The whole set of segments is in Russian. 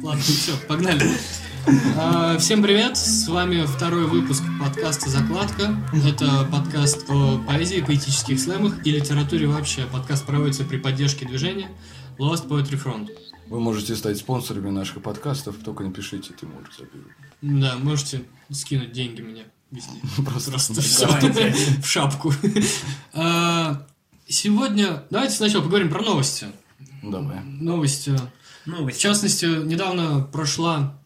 Ладно, все, погнали. А, Всем привет, с вами второй выпуск подкаста «Закладка». Это подкаст о поэзии, поэтических слэмах и литературе вообще. Подкаст проводится при поддержке движения Lost Poetry Front. Вы можете стать спонсорами наших подкастов, только напишите Тимур Забил. Да, можете скинуть деньги мне везде. Просто Просто давайте. всё в шапку. А, Сегодня давайте сначала поговорим про новости. Давай. Новости. Ну, В частности, недавно прошла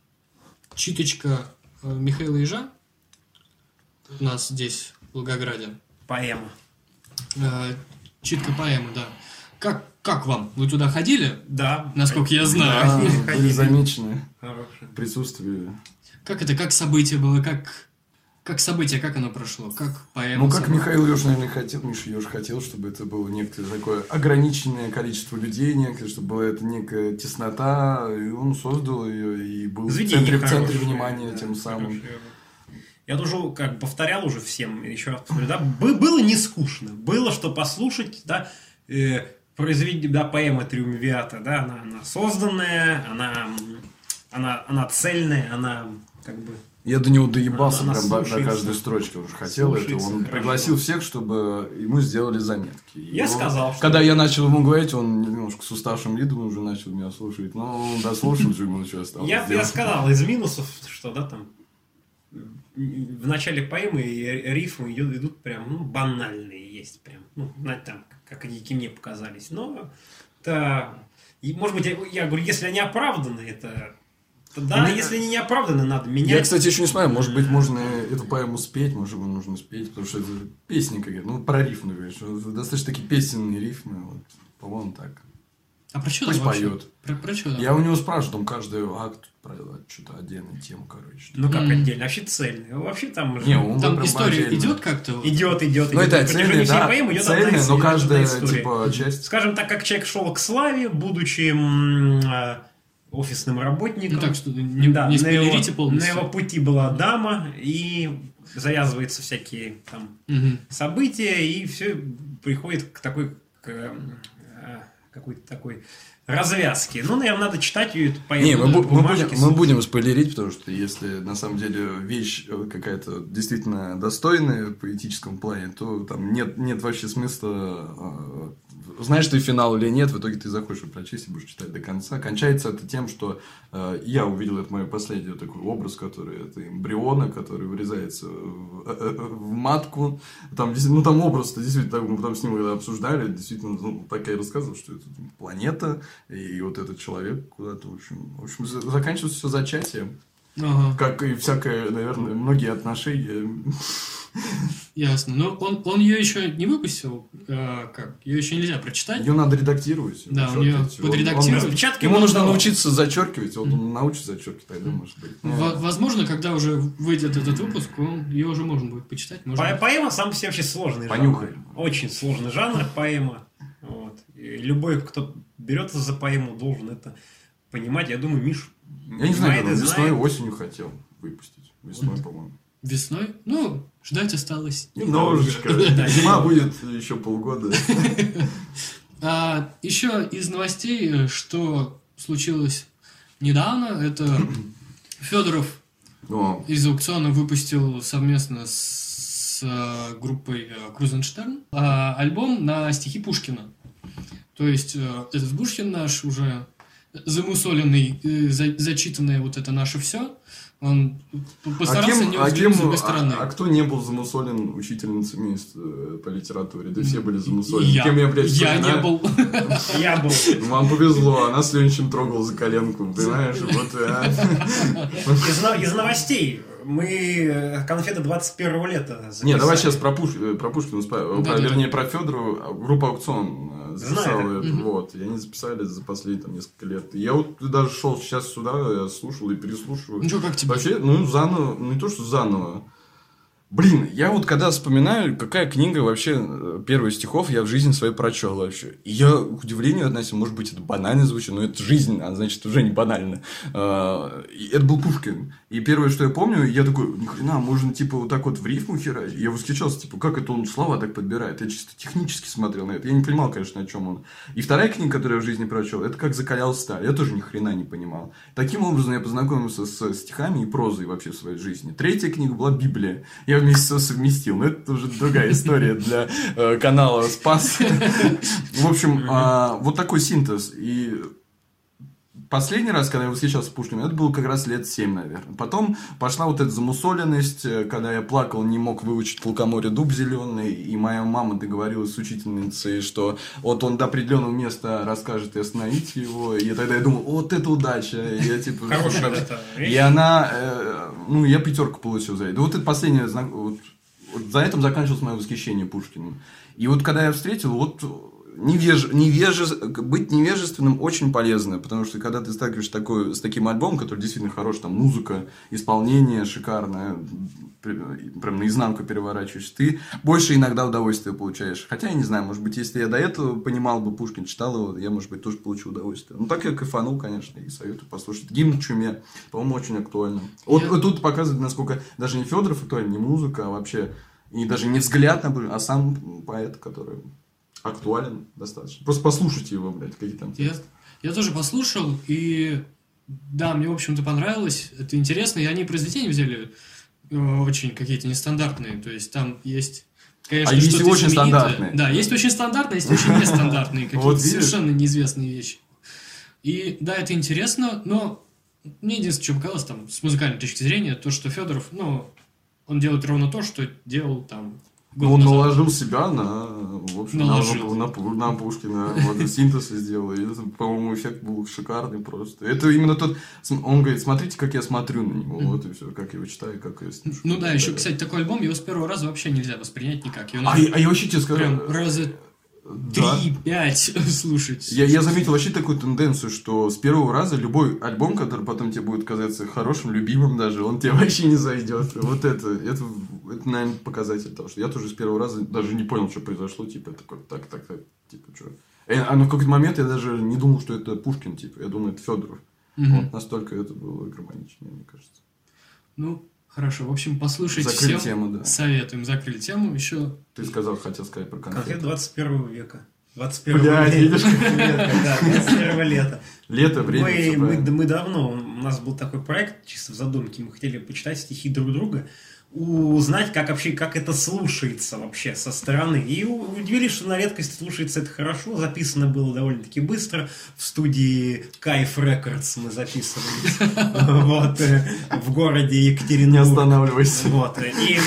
читочка э, Михаила Ежа у нас здесь, в Волгограде. поэма. Э, Читка поэмы, да. Как, как вам? Вы туда ходили? Да. Насколько я знаю. Да, были замечены Хороший. присутствие. Как это, как событие было, как, как событие, как оно прошло, как поэма Ну, как сама? Михаил Ёж, наверное, хотел, Миша Ёж хотел, чтобы это было некое такое ограниченное количество людей, некое, чтобы была это некая теснота, и он создал ее и был в центре, в центре внимания да, тем самым. хорошее. Я тоже как повторял уже всем, еще раз повторю, да, бы- было не скучно, было что послушать, да, э, произведение, да, поэма Триумвиата, да, она, она созданная, она, она, она цельная, она как бы Я до него доебался Она прям слушается. каждой строчки, он же хотел это. Слушается Он хорошо. пригласил всех, чтобы ему сделали заметки. Я он- сказал, что- Когда я начал ему говорить, он немножко с уставшим видом уже начал меня слушать. Но он дослушал, что ему что осталось Я, я сказал из минусов, что да, там в начале поэмы рифмы идут, прям ну, банальные есть прям. Ну, там, как они мне показались. Но это... и, может быть, я, я говорю, если они оправданы, это... да, Ну, если они не оправданы, надо Я, менять. кстати, еще не знаю, может быть, можно эту поэму спеть, может, его нужно спеть, потому что это песня какая-то, ну, про рифмы, вот достаточно такие песенные рифмы, вот, по-моему, так. А про что Пусть поет. Про, про что там? Я у него спрашиваю, там каждый акт про что-то отдельную тему, короче. Ну, как отдельно, вообще цельно. Вообще там... Не, он Там история отдельно. идет как-то? Идет, идет, Ну, идет. это всей да, поэмы идет ис- но каждая, типа, часть... Скажем так, как человек шел к славе, будучи м, э, офисным работником. Ну так что не, Да, не на его- полностью. На его пути была дама, и завязываются всякие там Мгм. события, и все приходит к такой к, э, какой-то такой развязке. Ну, наверное, надо читать ее поэму Не, мы, на бу- мы бумажке, будем, мы будем спойлерить, потому что если на самом деле вещь э, какая-то действительно достойная в поэтическом плане, то там нет, нет вообще смысла, э, знаешь ты финал или нет, в итоге ты захочешь прочесть и будешь читать до конца. Кончается это тем, что э, я увидел, это мой последний вот такой образ, который это эмбриона, который вырезается в, э, э, в матку. Там, действительно- ну, там образ-то действительно, мы потом с ним когда обсуждали, действительно, ну, так я и рассказывал, что это там, планета, и вот этот человек куда-то, в общем, в общем, за- заканчивается все зачатием. Ага, Как и всякое, наверное, многие отношения. Ясно. Но он, он ее еще не выпустил. а, как? Ее еще нельзя прочитать. Ее надо редактировать. Да. Он- подредактировать. он- Ему он нужно давал. научиться зачеркивать. Вот он научится зачеркивать, тогда может быть. Во- Возможно, когда уже выйдет этот выпуск, он, ее уже можно будет почитать. По-. Поэма сам по себе вообще сложный Понюхай. жанр. Очень сложный жанр поэма. Вот. И любой, кто берется за поэму, должен это понимать. Я думаю, Миш Я не знаю, он и весной, знает. осенью хотел выпустить. Весной, по-моему. Весной? Ну, ждать осталось. Немножечко. Да. Зима будет еще полгода. А, еще из новостей, э, что случилось недавно, это Федоров из аукциона выпустил совместно с, э, группой э, Крузенштерн а, альбом на стихи Пушкина. То есть этот Пушкин наш уже замусоленный, э, за- зачитанное вот это наше все, он постарался не а, взглянуть кем- с другой стороны. а- а кто не был замусолен учительницами из, э, по литературе? Да все были замусолены. Я, Кем я, блядь, я не был. Я был. Вам повезло, она с Ленчем трогал за коленку, понимаешь? Вот, а. Из новостей. Мы э, конфеты 21 лета записали. Не, давай сейчас про, Пуш- э, про Пушкина, спа- Да, про- да, вернее, про Федору. а, Группа Аукцион э, записала Знаю, это, Мгм. вот. И они записали за последние там, несколько лет. Я вот даже шел сейчас сюда, я слушал и переслушиваю. Ну что, как тебе? Вообще, ну, заново, ну, не то, что заново. Блин, я вот когда вспоминаю, какая книга вообще э, первых стихов я в жизни своей прочел вообще. И я к удивлению относился, может быть, это банально звучит, но это жизнь, а значит, уже не банально. А, и Это был Пушкин. И первое, что я помню, я такой, ни хрена, можно типа вот так вот в рифму херать. Я восхищался, типа, как это он слова так подбирает. Я чисто технически смотрел на это. Я не понимал, конечно, о чем он. И вторая книга, которую я в жизни прочел, это как закалял сталь. Я тоже ни хрена не понимал. Таким образом я познакомился с стихами и прозой вообще в своей жизни. Третья книга была Библия. Я вместе все совместил. Но это уже другая история для э, канала Спас. В общем, а, вот такой синтез. И последний раз, когда я восхищался Пушкиным, это было как раз лет 7, наверное. Потом пошла вот эта замусоленность, э, когда я плакал, не мог выучить «Полкоморье дуб зеленый», и моя мама договорилась с учительницей, что вот он до определенного места расскажет и остановите его, и тогда я думал, вот это удача, и я типа... Хорошая. И она, э, ну, я пятерку получил за это. Вот это последнее, вот за этим заканчивалось мое восхищение Пушкиным. И вот когда я встретил, вот невеж... невеже... быть невежественным очень полезно, потому что когда ты сталкиваешься такой... с таким альбомом, который действительно хорош, там музыка, исполнение шикарное, прям наизнанку переворачиваешь, ты больше иногда удовольствия получаешь. Хотя я не знаю, может быть, если я до этого понимал бы Пушкин, читал его, я, может быть, тоже получил удовольствие. Ну, так я кайфанул, конечно, и советую послушать. Гимн чуме, по-моему, очень актуально. Вот, Я- тут показывает, насколько даже не Федоров актуален, не музыка, а вообще и даже не взгляд на а сам поэт, который актуален достаточно. Просто послушайте его, блядь, какие там Я, тексты. я тоже послушал, и да, мне, в общем-то, понравилось. Это интересно. И они произведения взяли э, очень какие-то нестандартные. То есть там есть, конечно, А есть и очень знаменитое. стандартные. Да, есть очень стандартные, есть очень нестандартные, какие-то Вот совершенно неизвестные вещи. И да, это интересно, но мне единственное, что показалось там с музыкальной точки зрения, то, что Федоров, ну, он делает ровно то, что делал там Ну, он наложил себя на, в общем, на, Наложил. на, на Пушкина, вот, синтез сделал, и по-моему, эффект был шикарный просто. Это именно тот, он говорит, смотрите, как я смотрю на него, вот и все, как я его читаю, как я слушаю. Ну да, еще, кстати, такой альбом, его с первого раза вообще нельзя воспринять никак. А, а я вообще тебе скажу, прям раза да. три-пять слушать. Я, я заметил вообще такую тенденцию, что с первого раза любой альбом, который потом тебе будет казаться хорошим, любимым даже, он тебе вообще не зайдет. Вот это, это, это, наверное, показатель того, что я тоже с первого раза даже не понял, что произошло, типа, такой, так, так, так, типа, что. А на какой-то момент я даже не думал, что это Пушкин, типа, я думал, это Федоров. Мгм. Вот настолько это было гармонично, мне кажется. Ну, хорошо. В общем, послушайте Закрыли всем. тему, да. Советуем. Закрыли тему. Еще Ты сказал, хотел сказать про Конфет конфеты. 21 века. 21 Блядь, видишь? века, да, 21 лета. Лето, время, мы, мы, мы давно, у нас был такой проект, чисто в задумке, мы хотели почитать стихи друг друга, узнать, как вообще, как это слушается вообще со стороны. И удивились, что на редкость слушается это хорошо, записано было довольно-таки быстро. В студии Кайф Рекордс мы записывались. Вот, э, в городе Не Екатеринбург. останавливайся. Вот, и,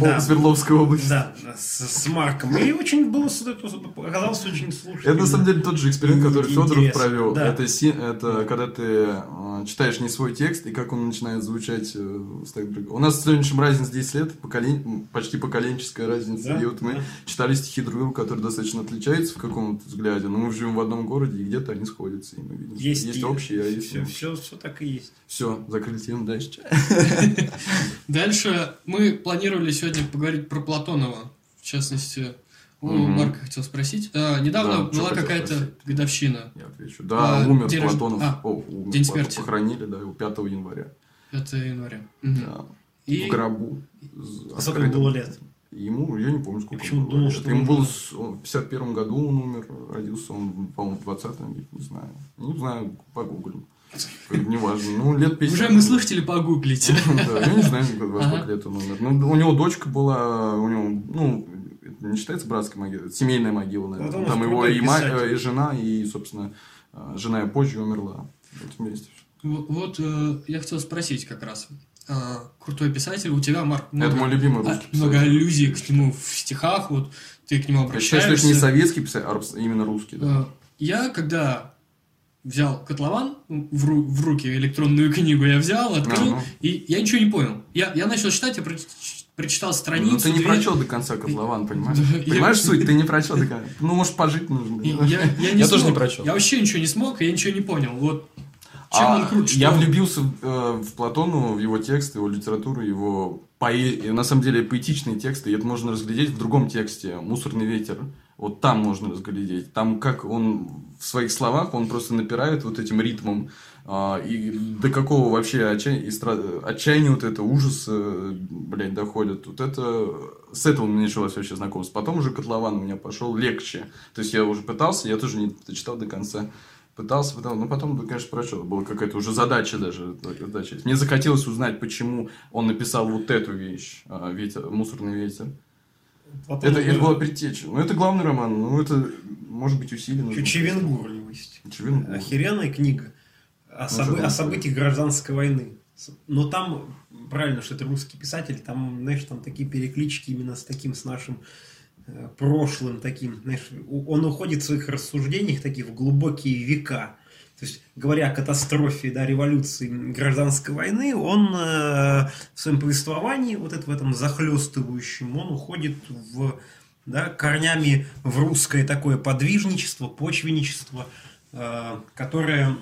О, да. Свердловская область. Да, с, Марком. И очень было, оказалось очень слушательно. Это на самом деле тот же эксперимент, который Федоров провел. Это, когда ты э, читаешь не свой текст и как он начинает звучать э, в. У нас с сегодняшним разница 10 лет, поколен- почти поколенческая разница. Да, и вот мы да. читали стихи друг друга, которые достаточно отличаются в каком-то взгляде, но мы живем в одном городе, и где-то они сходятся, и мы видим, Есть, есть и- общие, а есть... все, все, все так и есть. Все, закрыли тему дальше. дальше мы планировали сегодня поговорить про Платонова. В частности, у Мгм. Марка хотел спросить. А, недавно Да, была какая-то спросить? годовщина. Я отвечу. Да, А, умер день Платонов. а, О, умер, день смерти. Похоронили, да, его 5 января. 5 января. Мгм. Да. И В гробу. А сколько ему было лет? Ему, я не помню, сколько Я почему-то ему было думал, что Ему было, он в 51 году он умер, родился он, по-моему, в 20-м, веке, не знаю. Не знаю, погуглим. Неважно. Ну, лет 50. уже мы слушатели погуглите. Да, я не знаю, во сколько лет он умер. Ну, у него дочка была, у него, ну, это не считается братская могила, это семейная могила, наверное. Вот Там его и, мать, писатель. и жена, и, собственно, э, жена и позже умерла. Вот вместе. В- Вот э, я хотел спросить как раз. А, Крутой писатель, у тебя, Марк, много, Это мой любимый а, русский много писатель. аллюзий к нему в стихах, вот ты к нему Я считаю, что это не обращаешься. советский писатель, а именно русский. Да. Э, Я, когда взял котлован в, ру- в руки, электронную книгу я взял, открыл, Ага. и я ничего не понял. Я, я начал читать, я проч- прочитал страницу. Ну, ты не две, прочел до конца котлован, понимаешь? Да, я- Понимаешь суть? Ты не прочел до конца. Ну, может, пожить нужно. я, я не Я тоже не прочел. Я вообще ничего не смог, я ничего не понял. Вот Чем А он круче? Я он- влюбился в, э, в Платону, в его тексты, его литературу, его поэ... на самом деле поэтичные тексты. И это можно разглядеть в другом тексте «Мусорный ветер». Вот там можно разглядеть. Там как он в своих словах, он просто напирает вот этим ритмом. а, и до какого вообще отчая- и стра- отчаяния вот это, ужаса, блядь, доходит. Вот это... С этого у меня началось вообще знакомство. Потом уже Котлован у меня пошел легче. То есть я уже пытался, я тоже не дочитал до конца. Пытался, пытался, но потом, конечно, прочел. Была какая-то уже задача даже. Задача. Мне захотелось узнать, почему он написал вот эту вещь, а, ветер, «Мусорный ветер». Потом Это, это была предтеча. Ну, это главный роман. Ну, это, может быть, усиленно. еще Чевенгур есть. Чевенгур. Охеренная книга о, Ну, собы- о событиях гражданской войны. Но там, правильно, что это русский писатель, там, знаешь, там такие переклички именно с таким, с нашим прошлым таким, знаешь, он уходит в своих рассуждениях таких в глубокие века. То есть, говоря о катастрофе, да, революции, гражданской войны, он э, в своем повествовании, вот это в этом захлестывающем, он уходит в, да, корнями в русское такое подвижничество, почвенничество, э, которое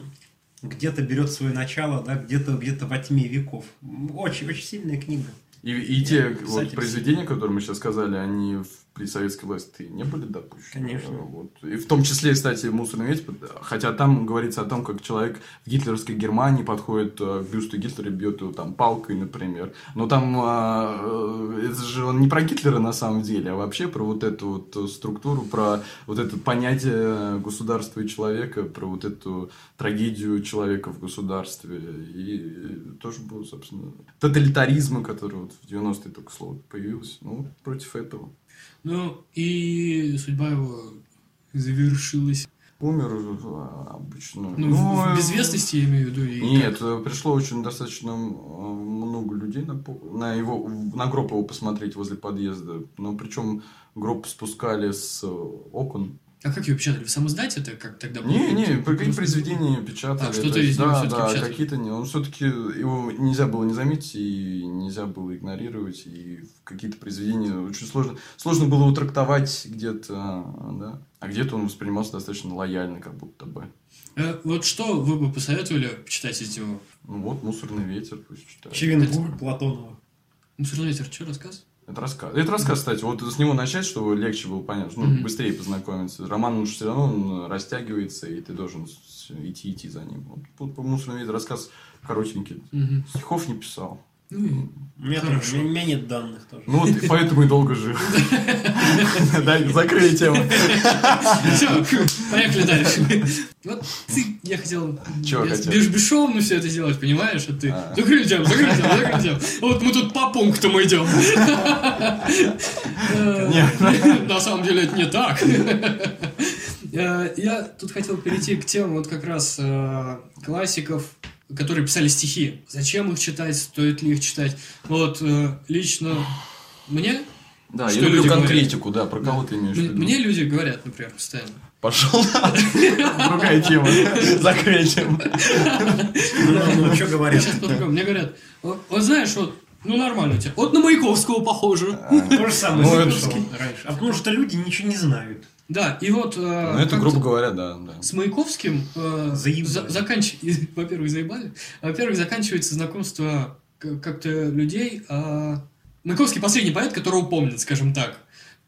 где-то берет свое начало, да, где-то где-то во тьме веков. Очень, очень сильная книга. И, и те вот произведения, которые мы сейчас сказали, они в- при советской власти не были допущены. Конечно. Э, Вот. И в том числе, кстати, «Мусорный ветер», хотя там говорится о том, как человек в гитлеровской Германии подходит э, к бюсту Гитлера и бьет его там палкой, например. Но там а, э, это же он не про Гитлера на самом деле, а вообще про вот эту вот э, структуру, про вот это понятие государства и человека, про вот эту трагедию человека в государстве. И э, тоже было, собственно, тоталитаризма, который вот в 90-е только слово появилось. Ну, против этого. Ну, и судьба его завершилась. Умер э, обычно. Ну, в- э, в безвестности, я имею в виду. и Нет, э, пришло очень достаточно э, много людей на, на его на гроб его посмотреть возле подъезда. Но причем гроб спускали с окон. А как его печатали? В самом издате это как тогда было? Не, не, какие просто- произведения печатали. А, что-то из него да, да, печатали. какие-то не. Он все-таки его нельзя было не заметить и нельзя было игнорировать. И какие-то произведения очень сложно. Сложно было его трактовать где-то, да. А где-то он воспринимался достаточно лояльно, как будто бы. Э, Вот что вы бы посоветовали почитать из него? Ну вот, мусорный ветер, пусть читает. Чевенгур Платонова. Мусорный ветер, что рассказ? Это рассказ. Это рассказ, кстати, вот с него начать, чтобы легче было понять, ну, быстрее познакомиться. Роман, он все равно он растягивается, и ты должен идти, идти за ним. Вот, вот по мусорному ветру рассказ коротенький. Стихов не писал. Ну и У меня, Хорошо. тоже- у меня нет данных тоже. Ну вот, поэтому и долго жил. Да, закрыли тему. Все, поехали дальше. Вот ты, я хотел Чего без- хотел? без- бесшовно все это сделать, понимаешь? А ты А. закрыли тему. Вот мы тут по пунктам идем. Нет. На самом деле это не так. Э, Я тут хотел перейти к тем вот как раз э, классиков, которые писали стихи. Зачем их читать, стоит ли их читать? Вот э, лично мне Да, Что я люблю конкретику, да, про кого ты имеешь в виду? Мне люди говорят, например, постоянно. Пошел Другая тема. Закрыли тему. Ну, что говорят? Мне говорят, вот, знаешь, вот, ну нормально у тебя. Вот на Маяковского похоже. То же самое Ну, раньше. А потому что люди ничего не знают. Да, и вот... э, Ну, это, грубо говоря, да. да. С Маяковским, э, Заебали. за- заканч- во-первых, заебали, а во-первых, заканчивается знакомство как-то людей. а, Маяковский последний поэт, которого помнят, скажем так,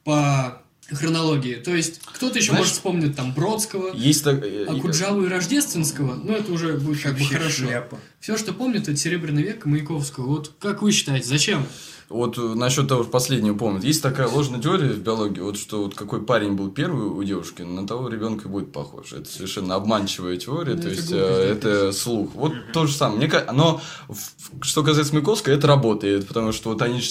по хронологии. То есть, кто-то еще Знаешь, может вспомнить там Бродского, Есть так... э, Акуджаву и Рождественского, но это уже будет как бы хорошо. шляпа. Все, что помнят, это Серебряный век и Маяковского. Вот как вы считаете, зачем? Вот э, насчет того же последнего помнит. Есть такая ложная теория в биологии, вот что вот какой парень был первый у девушки, на того ребенка будет похож. Это совершенно обманчивая теория, Ну, то есть э, это слух. Вот то же самое. Мне но что касается Маяковского, это работает, потому что вот они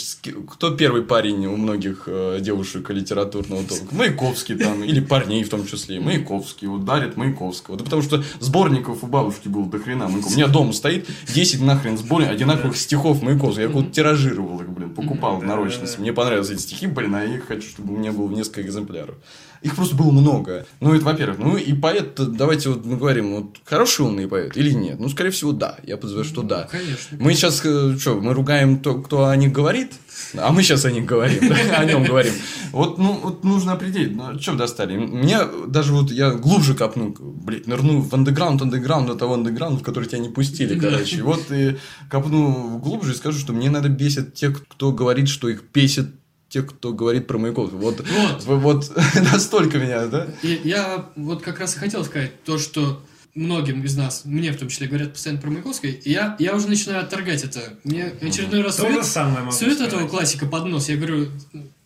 кто первый парень у многих э, девушек литературного толка? Маяковский там, или парней в том числе. Маяковский, вот дарит Маяковского. Да потому что сборников у бабушки было до хрена. Маяковского. У меня дома стоит 10 нахрен сборников одинаковых стихов Маяковского. Я вот тиражировал их, блин, покупал Да, нарочно. да, да. Мне понравились эти стихи, блин, а я хочу, чтобы у меня было несколько экземпляров. Их просто было много. Ну, это во-первых. Ну, и поэт, давайте вот мы говорим, вот хороший умный поэт или нет? Ну, скорее всего, да. Я подозреваю, что Ну, да. Конечно. Мы сейчас, э, что, мы ругаем то, кто о них говорит, а мы сейчас о них говорим, о нем говорим. Вот, ну, вот нужно определить, ну, что достали. Мне даже вот я глубже копну, блядь, нырну в андеграунд, андеграунд до того андеграунда, в который тебя не пустили, короче. Вот и копну глубже и скажу, что мне надо бесит тех, кто говорит, что их бесит тех, кто говорит про Маяковского. Вот, Вот. вот настолько меня, да? И я вот как раз и хотел сказать то, что многим из нас, мне в том числе, говорят постоянно про Маяковского, и я, я уже начинаю отторгать это. Мне очередной раз сует, самое могу сует этого классика под нос. Я говорю,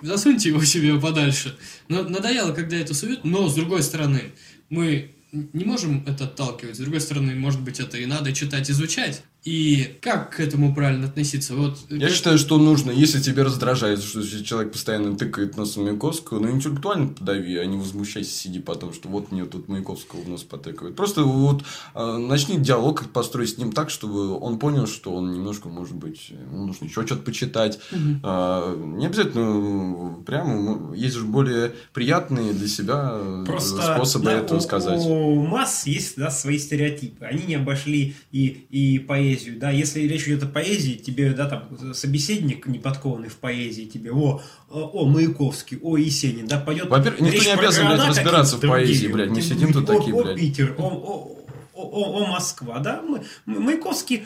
засуньте его себе подальше. Но надоело, когда это сует, но с другой стороны, мы не можем это отталкивать. С другой стороны, может быть, это и надо читать, изучать. И как к этому правильно относиться? Вот Я как- считаю, что нужно, если тебе раздражает, что человек постоянно тыкает носом Маяковского, ну интеллектуально подави, а не возмущайся, сиди потом, что вот мне тут Маяковского в нос потыкают. Просто вот э, начни диалог построить с ним так, чтобы он понял, что он немножко, может быть, ему нужно еще что-то почитать. Мгм. А, не обязательно э, прямо, ну, есть же более приятные для себя э, Просто способы да, это у, сказать. у масс есть да, свои стереотипы. Они не обошли и, и поэзию. Да? Если речь идет о поэзии, тебе да, там, собеседник, не подкованный в поэзии, тебе о, о, о, Маяковский, о, Есенин, да, пойдет. Во-первых, никто не обязан, блядь, разбираться в поэзии, другие. блядь. Мы Тем сидим тут такие, блядь. О, Питер, о, о, о, о, Москва, да? Маяковский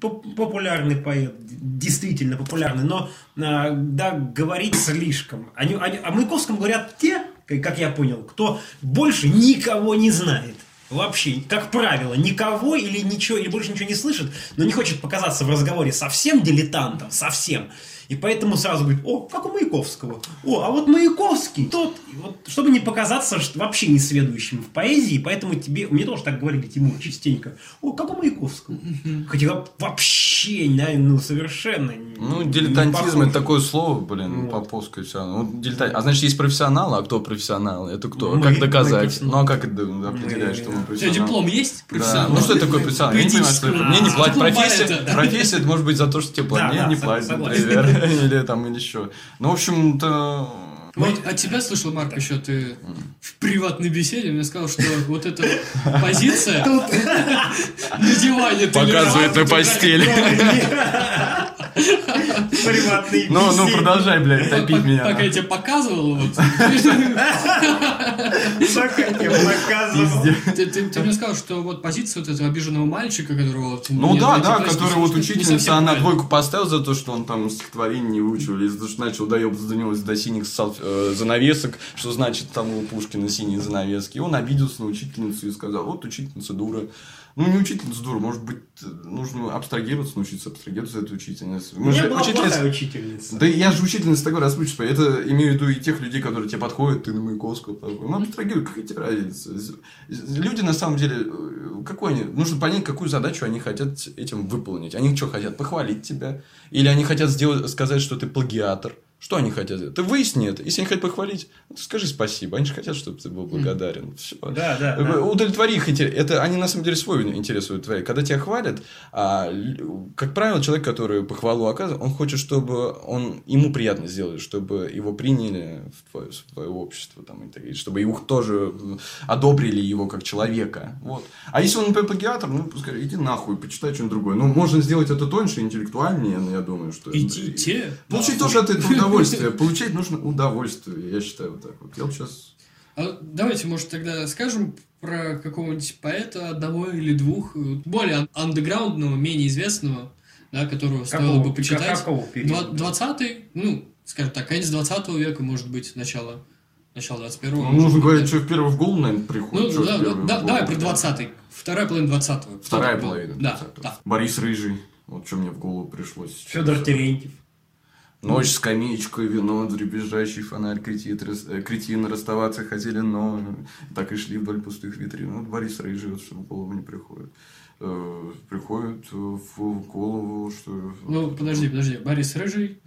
поп- популярный поэт, действительно популярный, но а, да, говорить слишком. Они, они- о Маяковском говорят те, как я понял, кто больше никого не знает. Вообще, как правило, никого или ничего, или больше ничего не слышит, но не хочет показаться в разговоре совсем дилетантом, совсем. И поэтому сразу говорит, о, как у Маяковского. О, а вот Маяковский, тот, вот, чтобы не показаться вообще несведущим в поэзии, поэтому тебе, мне тоже так говорили, Тимур, частенько, о, как у Маяковского. Хотя вообще, да, ну, совершенно Ну, дилетантизм это такое слово, блин, Вот. поповское все. Ну, дилетант- А значит, есть профессионалы, а кто профессионал? Это кто? Мы- как мы доказать? профессионалы. Ну, а как это определяешь, Мы- что мы У тебя профессионал? диплом есть? Да. профессионал? Ну, что это такое профессионал? Я не понимаю, что это. Мне не А, платят. Профессия, профессия, это может быть за то, что тебе платят. Да, Мне да, не платят, например. Или там, или еще. Ну, в общем-то... Вот от тебя слышал, Марк, еще ты в приватной беседе мне сказал, что вот эта позиция на диване ты Показывает на постели. Приватный Ну, ну, продолжай, блядь, топить Пока меня. пока я тебе показывал, вот, Так как я показывал. ты, мне сказал, что вот позиция вот этого обиженного мальчика, которого... Ну да, да, который вот учительница, она двойку поставил за то, что он там стихотворение не выучил, или за то, что начал доебаться до него до синих э, занавесок, что значит там у Пушкина синие занавески. И он обиделся на учительницу и сказал, вот учительница дура. Ну, не учительница дура, может быть, нужно абстрагироваться, научиться абстрагироваться от учительницы. Мы же была учительница- учительница. Да я же учительница такой распущенный. Это имею в виду и тех людей, которые тебе подходят, ты на Маяковского. Ну, абстрагируй, какая тебе разница? Люди, на самом деле, э, какой они... Нужно понять, какую задачу они хотят этим выполнить. Они что хотят? Похвалить тебя? Или они хотят сделать, сказать, что ты плагиатор? Что они хотят? Ты выясни это. Если они хотят похвалить, скажи спасибо. Они же хотят, чтобы ты был благодарен. Все. Да, да, да. Удовлетвори их интерес. Это они на самом деле свой интерес удовлетворяют. Когда тебя хвалят, а, как правило, человек, который похвалу оказывает, он хочет, чтобы он ему приятно сделали, чтобы его приняли в твое, в твое общество, там, и чтобы его тоже одобрили его как человека. Вот. А если он, например, плагиатор, ну, пускай иди нахуй, почитай что-нибудь другое. Ну, можно сделать это тоньше, интеллектуальнее, но я думаю, что... Идите. Получить тоже от этого удовольствие. Получать нужно удовольствие, я считаю вот так вот. Я вот сейчас... А давайте, может, тогда скажем про какого-нибудь поэта, одного или двух, более андеграундного, менее известного, да, которого стоило Какого- бы почитать. Какого периода? Два- 20 ну, скажем так, конец 20 века, может быть, начало, начало 21 Ну, нужно говорить, что в первый в голову, наверное, Ну, приходит. что да, да, да, голову. давай про 20 Вторая половина 20 Вторая половина. Да, 20-го. да. Борис Рыжий. Вот что мне в голову пришло сейчас. Федор Терентьев. Ночь, скамеечка, вино, дребезжащий фонарь, кретин, рас- э, кретин, расставаться хотели, но так и шли вдоль пустых витрин. Вот Борис Рыжий, вот что в голову не приходит. Э, Приходит в голову, что... Ну, подожди, подожди. Борис Рыжий,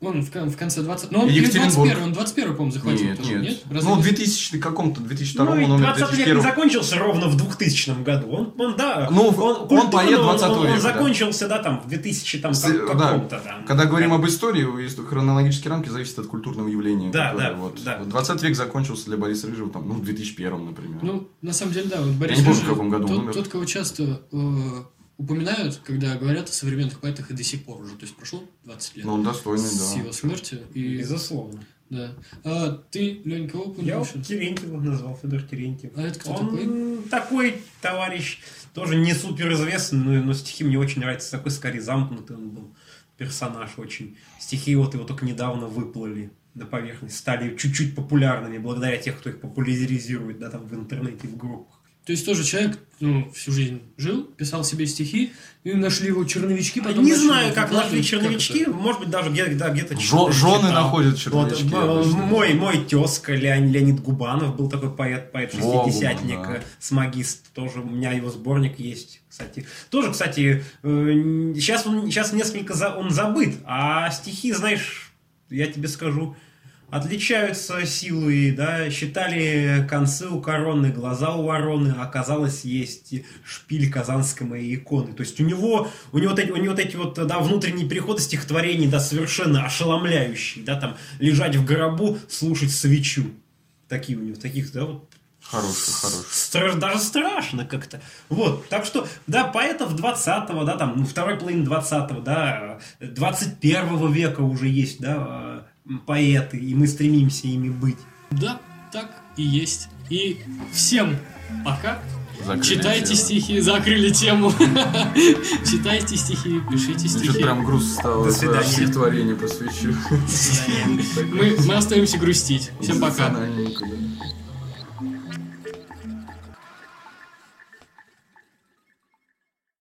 Он в, в конце 20... Ну, он Екатеринбург. 21 он 21 по-моему, захватил Нет, тоже, нет. нет? Разве Ну, нет? 2000 каком-то, 2002 Ну, и номер 20 век не 2001. закончился ровно в 2000 году. Он, он да, Ну, он, он он- 20 он, он, века, да. закончился, да, там, в 2000 там, как- да. каком-то, да. Когда говорим об истории, хронологические рамки зависят от культурного явления. Да, которое да, вот. да. 20 век закончился для Бориса Рыжего, там, ну, в 2001, например. Ну, на самом деле, да, вот Борис не помню, в каком году он тот, умер. тот, кого часто э, упоминают, когда говорят о современных поэтах и до сих пор уже. То есть прошло 20 лет Ну, он достойный, с да. его смерти. И, Безусловно. да. А ты, Лень, кого Я упомянул? вот Терентьева назвал, Федор Терентьев. А это кто Он такой? такой товарищ, тоже не супер известный, но, но стихи мне очень нравятся. Такой скорее замкнутый он был персонаж очень. Стихи вот его только недавно выплыли на поверхность, стали чуть-чуть популярными благодаря тех, кто их популяризирует, да, там в интернете, в группах. То есть тоже человек ну, всю жизнь жил, писал себе стихи, и нашли его черновички. Потом не знаю, как выкладывать. нашли Как черновички, это? может быть, даже где- да, где-то Жо- читал. жены находят черновички Вот, мой, мой тезка Леонид, Леонид Губанов был такой поэт, поэт Во, шестидесятник, Губан, да. э, смагист, тоже у меня его сборник есть, кстати. Тоже, кстати, э, сейчас он сейчас несколько за, он забыт, а стихи, знаешь, я тебе скажу, отличаются силой, да, считали концы у короны, глаза у вороны, оказалось есть шпиль казанской моей иконы. То есть у него, у него, у него вот эти вот, да, внутренние переходы стихотворений, да, совершенно ошеломляющие, да, там, лежать в гробу, слушать свечу. Такие у него, таких, да, вот Хороший, хороший. Страш- даже страшно как-то. Вот, так что, да, поэтов 20-го, да, там, ну, второй половины 20-го, да, 21 века уже есть, да, поэты, и мы стремимся ими быть. Да, так и есть. И всем пока. Закрыли Читайте тему. стихи, закрыли тему. Читайте стихи, пишите Ну, что-то стихи. прям грустно стало. До свидания. Стихотворение посвящу. Мы, остаемся грустить. Всем пока.